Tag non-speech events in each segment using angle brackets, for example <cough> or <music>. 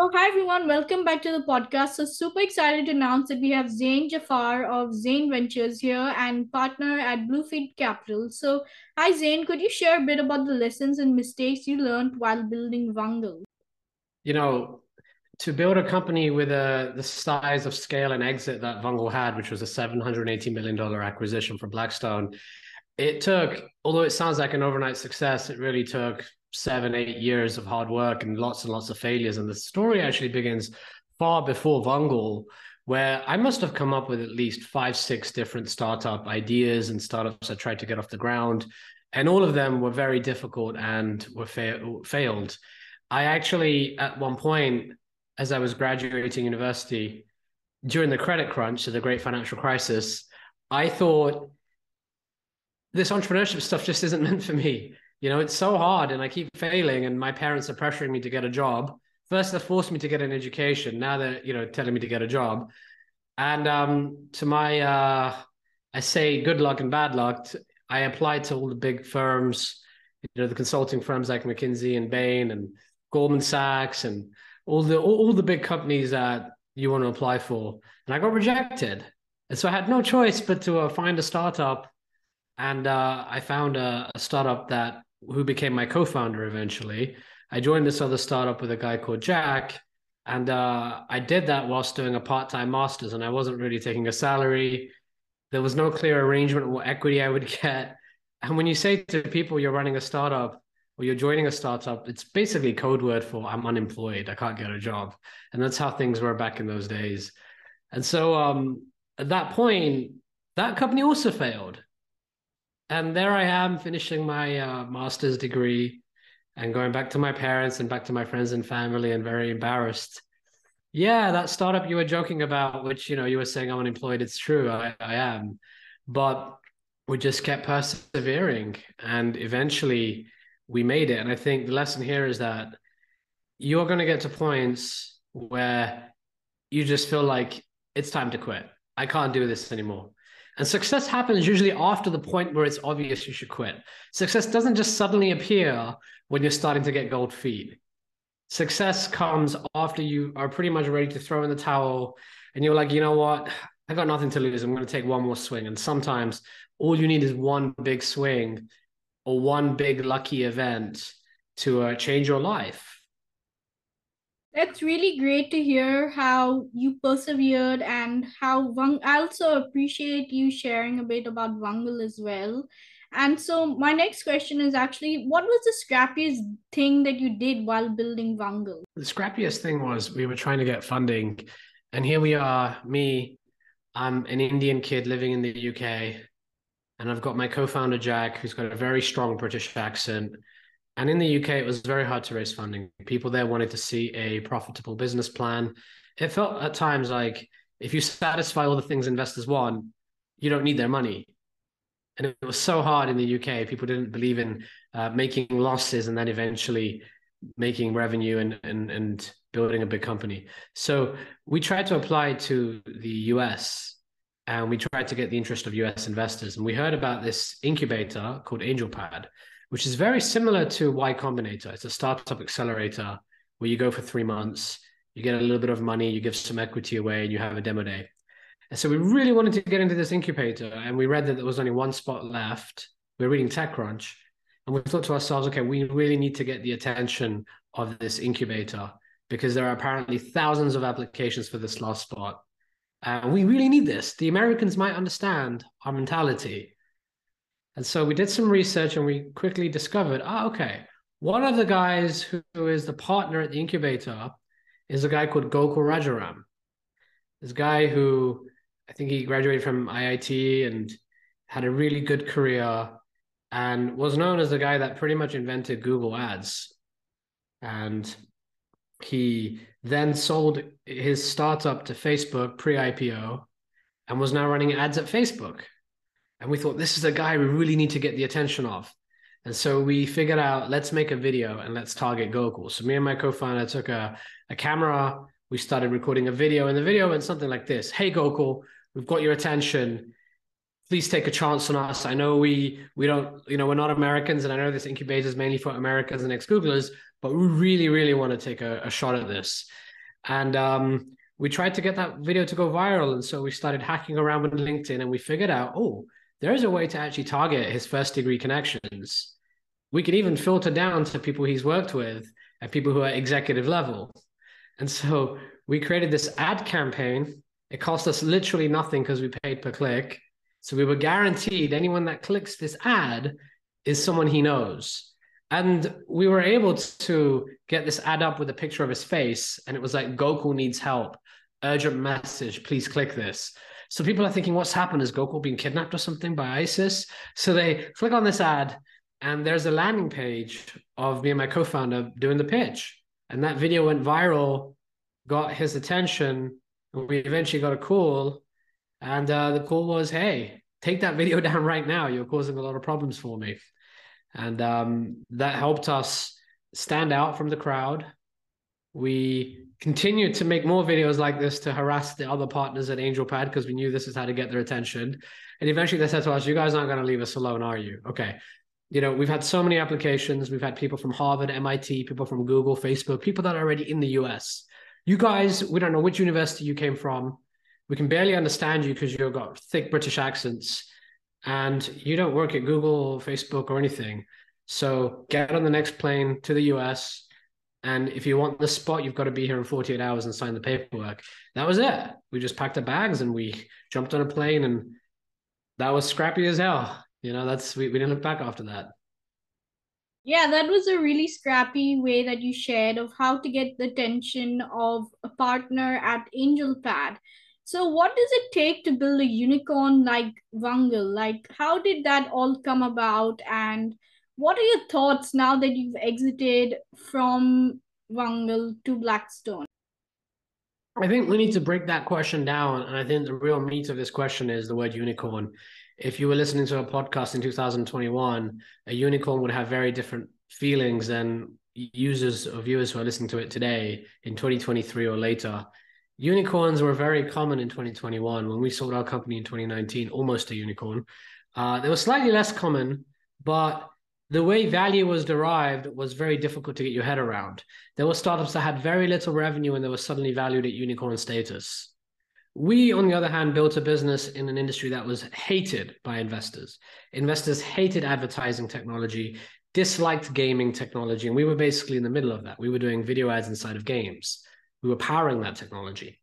So, hi everyone, welcome back to the podcast. So, super excited to announce that we have Zain Jaffer of Zain Ventures here and partner at Bluefield Capital. So, hi Zain, could you share a bit about the lessons and mistakes you learned while building Vungle? You know, to build a company with a the size of scale and exit that Vungle had, which was a $780 million acquisition from Blackstone, it took, although it sounds like an overnight success, it really took seven, eight years of hard work and lots and lots of failures. And the story actually begins far before Vungle, where I must have come up with at least five, six different startup ideas and startups I tried to get off the ground. And all of them were very difficult and were fa- failed. I actually, at one point, as I was graduating university, during the credit crunch, so the great financial crisis, I thought this entrepreneurship stuff just isn't <laughs> meant for me you know, it's so hard and I keep failing and my parents are pressuring me to get a job. First, they forced me to get an education. Now they're, you know, telling me to get a job. And um, to my, uh, I say good luck and bad luck. I applied to all the big firms, you know, the consulting firms like McKinsey and Bain and Goldman Sachs and all the all, all the big companies that you want to apply for. And I got rejected. And so I had no choice but to uh, find a startup. And uh, I found a, a startup that who became my co-founder eventually. I joined this other startup with a guy called Jack, and uh, I did that whilst doing a part-time master's, and I wasn't really taking a salary. There was no clear arrangement what equity I would <laughs> get. And when you say to people you're running a startup or you're joining a startup, it's basically code word for I'm unemployed, I can't get a job, and that's how things were back in those days. And so um, at that point, that company also failed and there I am finishing my uh, master's degree and going back to my parents and back to my friends and family and very embarrassed. Yeah, that startup you were joking about, which you know you were saying I'm unemployed. It's true, I, I am, but we just kept persevering, and eventually we made it. And I think the lesson here is that you're going to get to points where you just feel like it's time to quit. I can't do this anymore. And success happens usually after the point where it's obvious you should quit. Success doesn't just suddenly appear when you're starting to get gold feet. Success comes after you are pretty much ready to throw in the towel and you're like, you know what? I got nothing to lose. I'm going to take one more swing. And sometimes all you need is one big swing or one big lucky event to uh, change your life. That's really great to hear how you persevered and how Vung. I also appreciate you sharing a bit about Vungle as well. And so my next question is actually, what was the scrappiest thing that you did while building Vungle? The scrappiest thing was we were trying to get funding, and here we are, me. I'm an Indian kid living in the UK, and I've got my co-founder Jack, who's got a very strong British accent and in the UK, it was very hard to raise funding. People there wanted to see a profitable business plan. It felt at times like if you satisfy all the things investors want, you don't need their money. And it was so hard in the UK. People didn't believe in uh, making losses and then eventually making revenue and, and, and building a big company. So we tried to apply to the US and we tried to get the interest of US investors. And we heard about this incubator called AngelPad, which is very similar to Y Combinator. It's a startup accelerator where you go for three months, you get a little bit of money, you give some equity away, and you have a demo day. And so we really wanted to get into this incubator, and we read that there was only one spot left. We are reading TechCrunch, and we thought to ourselves, okay, we really need to get the attention of this incubator because there are apparently thousands of applications for this last spot. And we really need this. The Americans might understand our mentality. And so we did some research and we quickly discovered, ah, okay, one of the guys who, is the partner at the incubator is a guy called Gokul Rajaram. This guy who I think he graduated from IIT and had a really good career and was known as the guy that pretty much invented Google Ads. And he then sold his startup to Facebook pre IPO and was now running ads at Facebook. And we thought, this is a guy we really need to get the attention of. And so we figured out, let's make a video and let's target Gokul. So me and my co-founder took a, a camera. We started recording a video, and the video went something like this: Hey Gokul, we've got your attention. Please take a chance on us. I know we we don't, you know, we're not Americans, and I know this incubator is mainly for Americans and ex-Googlers, but we really, really want to take a, a shot at this. And um, we tried to get that video to go viral. And so we started hacking around with LinkedIn and we figured out, oh, there's a way to actually target his first degree connections. We could even filter down to people he's worked with and people who are executive level. And so we created this ad campaign. It cost us literally nothing because we paid per click. So we were guaranteed anyone that clicks this ad is someone he knows. And we were able to get this ad up with a picture of his face. And it was like, Gokul needs help. Urgent message. Please click this. So people are thinking, what's happened? Is Gokul being kidnapped or something by ISIS? So they click on this ad, and there's a landing page of me and my co-founder doing the pitch. And that video went viral, got his attention, and we eventually got a call. And uh, the call was, hey, take that video <laughs> down right now. You're causing a lot of problems for me. And um, that helped us stand out from the crowd. We continued to make more videos like this to harass the other partners at AngelPad because we knew this is how to get their attention. And eventually they said to us, You guys aren't going to leave us alone, are you? Okay. You know, we've had so many applications. We've had people from Harvard, MIT, people from Google, Facebook, people that are already in the US. You guys, we don't know which university you came from. We can barely understand you because you've got thick British accents and you don't work at Google or Facebook or anything. So get on the next plane to the US and if you want the spot, you've got to be here in 48 hours and sign the paperwork. That was it. We just packed our bags and we jumped on a plane and that was scrappy as hell. You know, that's we, we didn't look back after that. Yeah, that was a really scrappy way that you shared of how to get the attention of a partner at AngelPad. So, what does it take to build a unicorn like Vungle? Like, how did that all come about? And what are your thoughts now that you've exited from Vungle to Blackstone? I think we need to break that question down. And I think the real meat of this question is the word unicorn. If you were listening to a podcast in 2021, a unicorn would have very different feelings than users or viewers who are listening to it today in 2023 or later. Unicorns were very common in 2021. When we sold our company in 2019, almost a unicorn. Uh, they were slightly less common, but the way value was derived was very difficult to get your head around. There were startups that had very little revenue and they were suddenly valued at unicorn status. We, on the other hand, built a business in an industry that was hated by investors. Investors hated advertising technology, disliked gaming technology, and we were basically in the middle of that. We were doing video ads inside of games. We were powering that technology.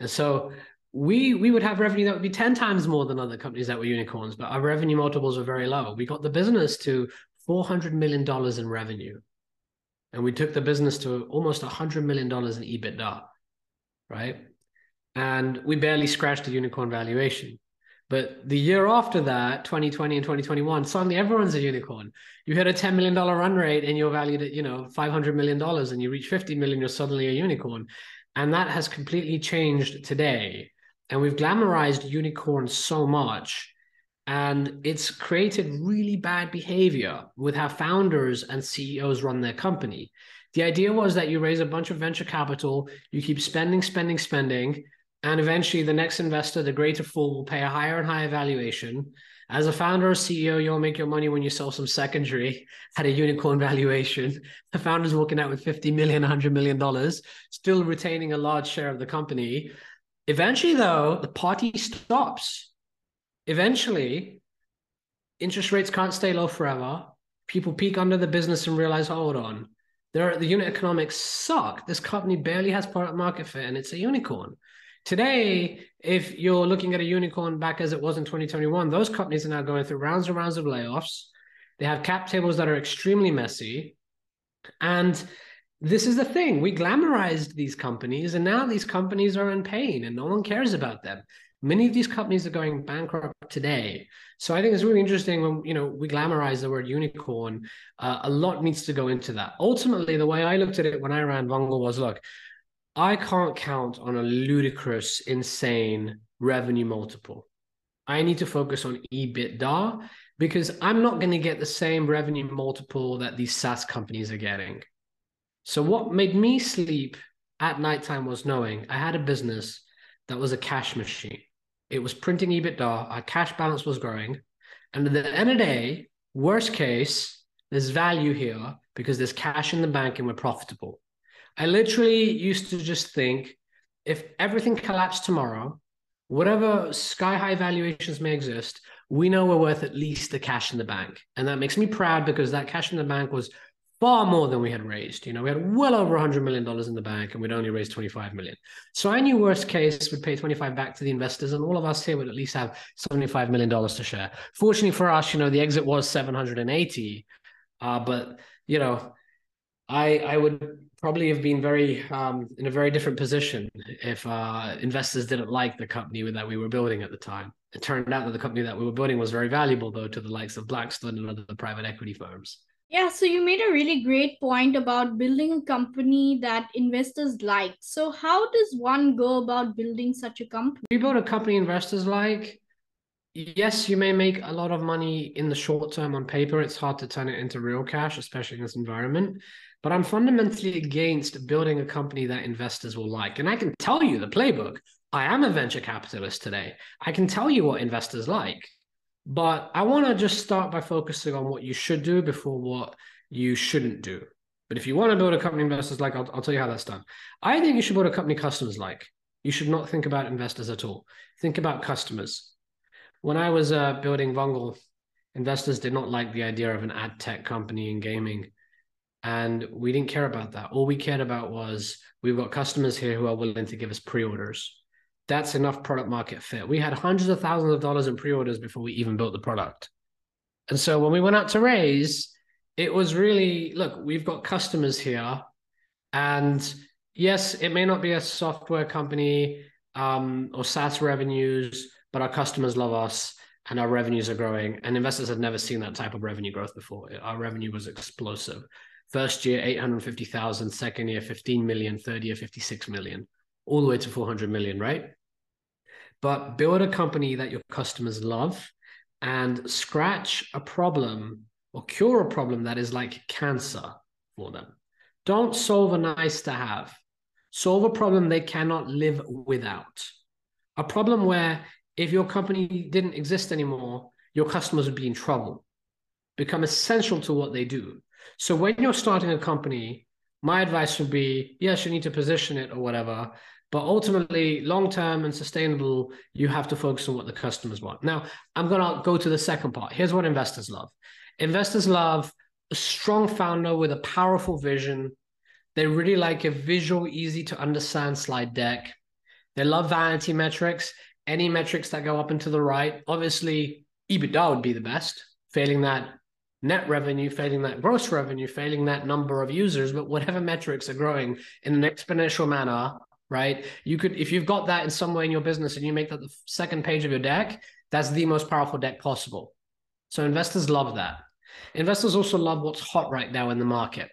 And so we we would have revenue that would be 10 times more than other companies that were unicorns, but our revenue multiples were very low. We got the business to $400 million in revenue. And we took the business to almost $100 million in EBITDA, right? And we barely scratched the unicorn valuation. But the year after that, 2020 and 2021, suddenly everyone's a unicorn. You hit a $10 million run rate and you're valued at, you know, $500 million and you reach 50 million, you're suddenly a unicorn. And that has completely changed today. And we've glamorized unicorns so much and it's created really bad behavior with how founders and CEOs run their company. The idea was that you raise a bunch of venture capital, you keep spending, spending, spending, and eventually the next investor, the greater fool, will pay a higher and higher valuation. As a founder or CEO, you'll make your money when you sell some secondary <laughs> at a unicorn valuation. The founder's walking out with 50 million, 100 million dollars, still retaining a large share of the company. Eventually, though, the party stops eventually, interest rates can't stay low forever. People peek under the business and realize, hold on, there the unit economics suck. This company barely has product market fit, and it's a unicorn. Today, if you're looking at a unicorn back as it was in 2021, those companies are now going through rounds and rounds of layoffs. They have cap tables that are extremely messy. And this is the thing we glamorized these companies, and now these companies are in pain and no one cares about them. Many of these companies are going bankrupt today. So I think it's really interesting when you know we glamorize the word unicorn. Uh, a lot needs to go into that. Ultimately, the way I looked at it when I ran Vungle was, look, I can't count on a ludicrous, insane revenue multiple. I need to focus on EBITDA because I'm not going to get the same revenue multiple that these SaaS companies are getting. So what made me sleep at nighttime was knowing I had a business that was a cash machine. It was printing EBITDA. Our cash balance was growing. And at the end of the day, worst case, there's value here because there's cash in the bank and we're profitable. I literally used to just think if everything collapsed tomorrow, whatever sky high valuations may exist, we know we're worth at least the cash in the bank. And that makes me proud because that cash in the bank was far more than we had raised. You know, we had well over $100 million in the bank and we'd only raised 25 million. So I knew worst case would pay 25 back to the investors and all of us here would at least have $75 million to share. Fortunately for us, you know, the exit was 780. Uh, but, you know, I, I would probably have been very um, in a very different position if uh, investors didn't like the company that we were building at the time. It turned out that the company that we were building was very valuable, though, to the likes of Blackstone and other private equity firms. Yeah, so you made a really great point about building a company that investors like. So, how does one go about building such a company? We build a company investors like. Yes, you may make a lot of money in the short term on paper. It's hard to turn it into real cash, especially in this environment. But I'm fundamentally against building a company that investors will like. And I can tell you the playbook. I am a venture capitalist today. I can tell you what investors like. But I want to just start by focusing on what you should do before what you shouldn't do. But if you want to build a company investors like, I'll, I'll tell you how that's done. I think you should build a company customers like. You should not think about investors at all. Think about customers. When I was uh, building Vungle, investors did not like the idea of an ad tech company in gaming. And we didn't care about that. All we cared about was we've got customers here who are willing to give us pre orders that's enough product market fit. We had hundreds of thousands of dollars in pre-orders before we even built the product. And so when we went out to raise, it was really look, we've got customers here. And yes, it may not be a software company um, or SaaS revenues, but our customers love us and our revenues are growing. And investors had never seen that type of revenue growth before. Our revenue was explosive. First year, 850,000, second year, 15 million, third year, 56 million, all the way to 400 million, right? but build a company that your customers love and scratch a problem or cure a problem that is like cancer for them. Don't solve a nice to have. Solve a problem they cannot live without. A problem where if your company didn't exist anymore, your customers would be in trouble, become essential to what they do. So when you're starting a company, my advice would be yes, you need to position it or whatever, but ultimately, long term and sustainable, you have to focus on what the customers want. Now, I'm going to go to the second part. Here's what investors love investors love a strong founder with a powerful vision. They really like a visual, easy to understand slide deck. They love vanity metrics, any metrics that go up and to the right. Obviously, EBITDA would be the best, failing that net revenue, failing that gross revenue, failing that number of users, but whatever metrics are growing in an exponential manner right? You could, if you've got that in some way in your business and you make that the second page of your deck, that's the most powerful deck possible. So investors love that. Investors also love what's hot right now in the market.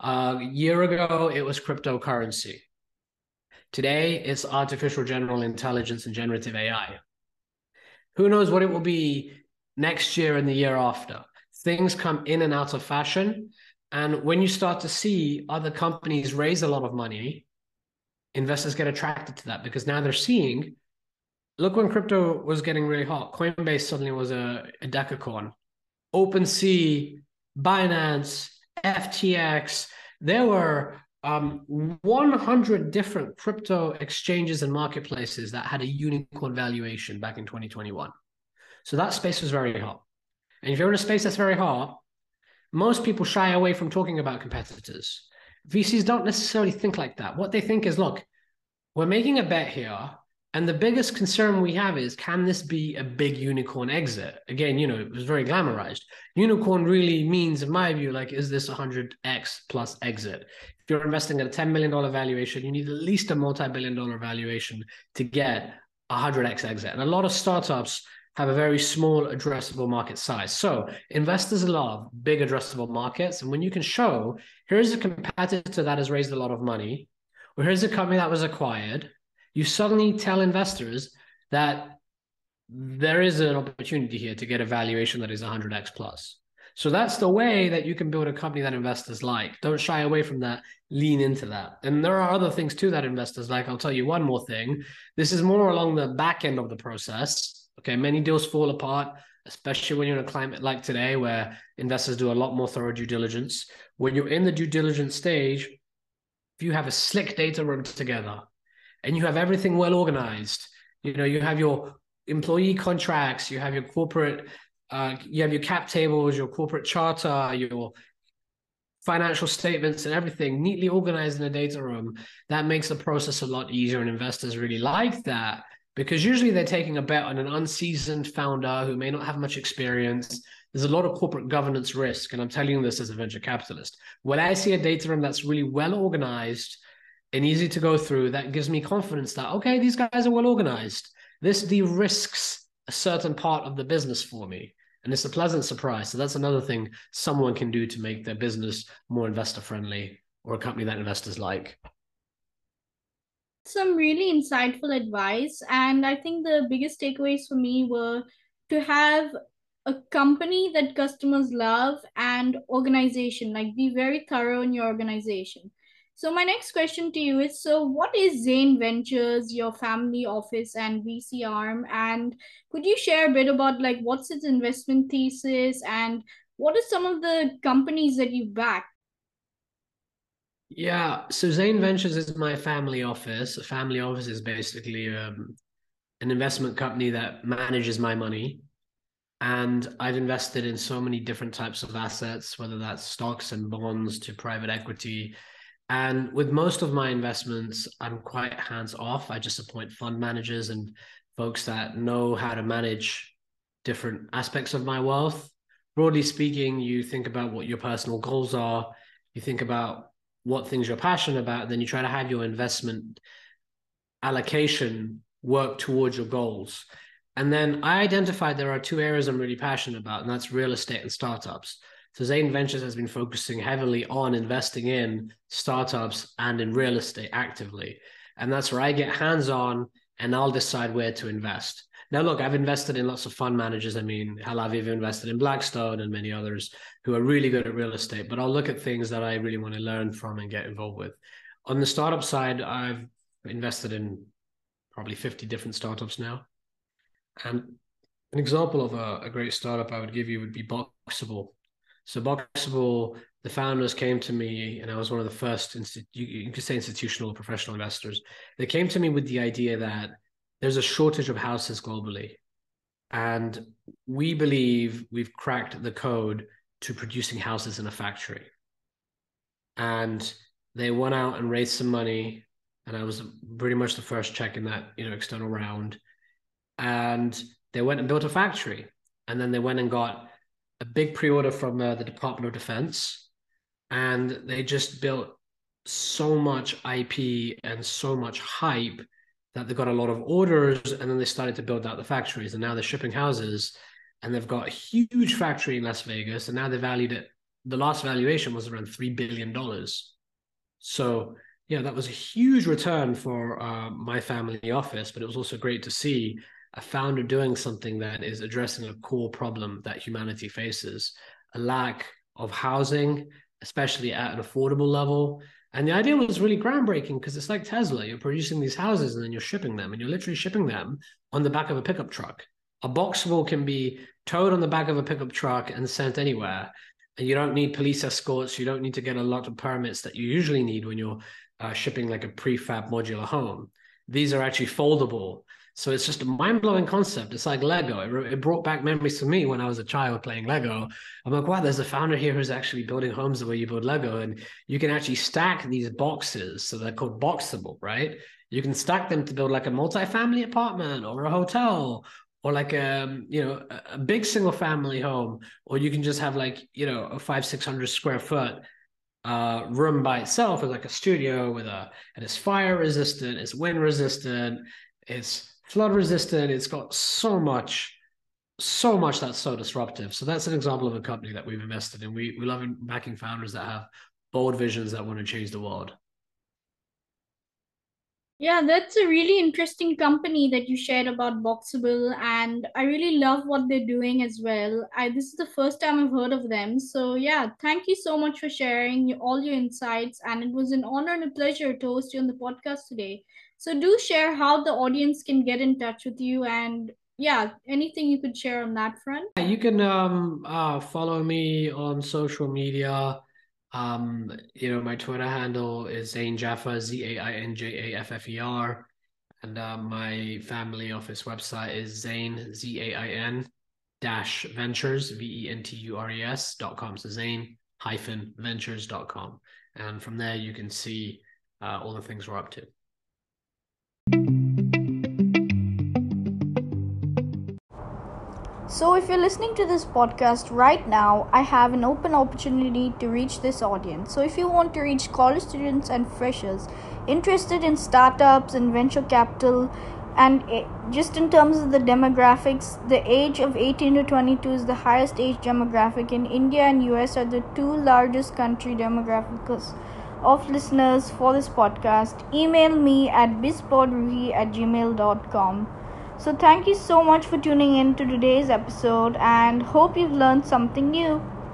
Uh, a year ago, it was cryptocurrency. Today, it's artificial general intelligence and generative AI. Who knows what it will be next year and the year after? Things come in and out of fashion. And when you start to see other companies raise a lot of money investors get attracted to that because now they're seeing look when crypto was getting really hot. Coinbase suddenly was a, a decacorn. OpenSea, binance ftx there were um, 100 different crypto exchanges and marketplaces that had a unicorn valuation back in 2021 so that space was very hot. And if you're in a space that's very hot most people shy away from talking about competitors VCs don't necessarily think like that. What they think is, look, we're making a bet here. And the biggest concern we have is can this be a big unicorn exit? Again, you know, it was very glamorized. Unicorn really means, in my view, like, is this a 100x plus exit? If you're investing at a $10 million valuation, you need at least a multi billion dollar valuation to get a 100x exit. And a lot of startups have a very small addressable market size. So investors love big addressable markets. And when you can show here's a competitor that has raised a lot of money, or here's a company that was acquired, you suddenly tell investors that there is an opportunity here to get a valuation that is 100x plus. So that's the way that you can build a company that investors like. Don't shy away from that. Lean into that. And there are other things too that investors like. I'll tell you one more thing. This is more along the back end of the process. Okay, many deals fall apart, especially when you're in a climate like today where investors do a lot more thorough due diligence. When you're in the due diligence stage, if you have a slick data room together and you have everything well organized, you know, you have your employee contracts, you have your corporate, uh, you have your cap tables, your corporate charter, your financial statements and everything neatly organized in a data room, that makes the process a lot easier. And investors really like that because usually they're taking a bet on an unseasoned founder who may not have much experience. There's a lot of corporate governance risk. And I'm telling you this as a venture capitalist. When I see a data room that's really well organized and easy to go through, that gives me confidence that, okay, these guys are well organized. This de risks a certain part of the business for me and it's a pleasant surprise. So that's another thing someone can do to make their business more investor friendly or a company that investors like. Some really insightful advice. And I think the biggest takeaways for me were to have a company that customers love and organization, like be very thorough in your organization. So my next question to you is: So, what is Zain Ventures, your family office and VC arm, and could you share a bit about like what's its investment thesis and what are some of the companies that you back? Yeah, so Zain Ventures is my family office. A family office is basically um, an investment company that manages my money. And I've invested in so many different types of assets, whether that's stocks and bonds to private equity and with most of my investments, I'm quite hands off. I just appoint fund managers and folks that know how to manage different aspects of my wealth. Broadly speaking, you think about what your personal goals are, you think about what things you're passionate about, then you try to have your investment allocation work towards your goals. And then I identified there are two areas I'm really passionate about, and that's real estate and startups. So Zain Ventures has been focusing heavily on investing in startups and in real estate actively. And that's where I get hands on and I'll decide where to invest. Now, look, I've invested in lots of fund managers. I mean, hell, even invested in Blackstone and many others who are really good at real estate, but I'll look at things that I really want to learn from and get involved with. On the startup side, I've invested in probably 50 different startups now. And an example of a, a great startup I would give you would be Boxable. So Boxable, the founders came to me, and I was one of the first, you could say institutional professional investors. They came to me with the idea that there's a shortage of houses globally. And we believe we've cracked the code to producing houses in a factory. And they went out and raised some money. And I was pretty much the first check in that, you know, external round. And they went and built a factory. And then they went and got a big pre-order from uh, the Department of Defense, and they just built so much IP and so much hype that they got a lot of orders, and then they started to build out the factories, and now they're shipping houses, and they've got a huge factory in Las Vegas, and now they valued it. The last valuation was around three billion dollars. So yeah, that was a huge return for uh, my family office, but it was also great to see a founder doing something that is addressing a core problem that humanity faces a lack of housing, especially at an affordable level. And the idea was really groundbreaking because it's like Tesla. You're producing these houses and then you're shipping them, and you're literally shipping them on the back of a pickup truck. A boxable can be towed on the back of a pickup truck and sent anywhere. And you don't need police escorts. You don't need to get a lot of permits that you usually need when you're uh, shipping like a prefab modular home. These are actually foldable. So it's just a mind blowing concept. It's like Lego. It, it, brought back memories to me when I was a child playing Lego. I'm like, wow, there's a founder here who's actually building homes the way you build Lego. And you can actually stack these boxes. So they're called boxable, right? You can stack them to build like a multi-family apartment or a hotel or like a, um, you know, a big single family home. Or you can just have like, you know, a five, 600 square foot uh, room by itself as like a studio with a, and it's fire resistant, it's wind resistant, it's flood resistant. It's got so much, so much that's so disruptive. So that's an example of a company that we've invested in. We we love backing founders that have bold visions that want to change the world. Yeah, that's a really interesting company that you shared about Boxable, and I really love what they're doing as well. I this is the first time I've heard of them, so yeah, thank you so much for sharing all your insights, and it was an honor and a pleasure to host you on the podcast today. So do share how the audience can get in touch with you and yeah, anything you could share on that front. You can um uh follow me on social media. Um, you know, my Twitter handle is Zain Jaffer, Z A I N J A F F E R. And uh, my family office website is Zain, Z A I N dash ventures, V E N T U R E S dot com. So Zain hyphen ventures dot com. And from there, you can see uh, all the things we're up to. So, if you're listening to this podcast right now, I have an open opportunity to reach this audience. So, if you want to reach college students and freshers interested in startups and venture capital, and eh, just in terms of the demographics, the age of 18 to 22 is the highest age demographic in India and US are the two largest country demographics of listeners for this podcast. Email me at bizpodruhi at gmail.com. So, thank you so much for tuning in to today's episode and hope you've learned something new.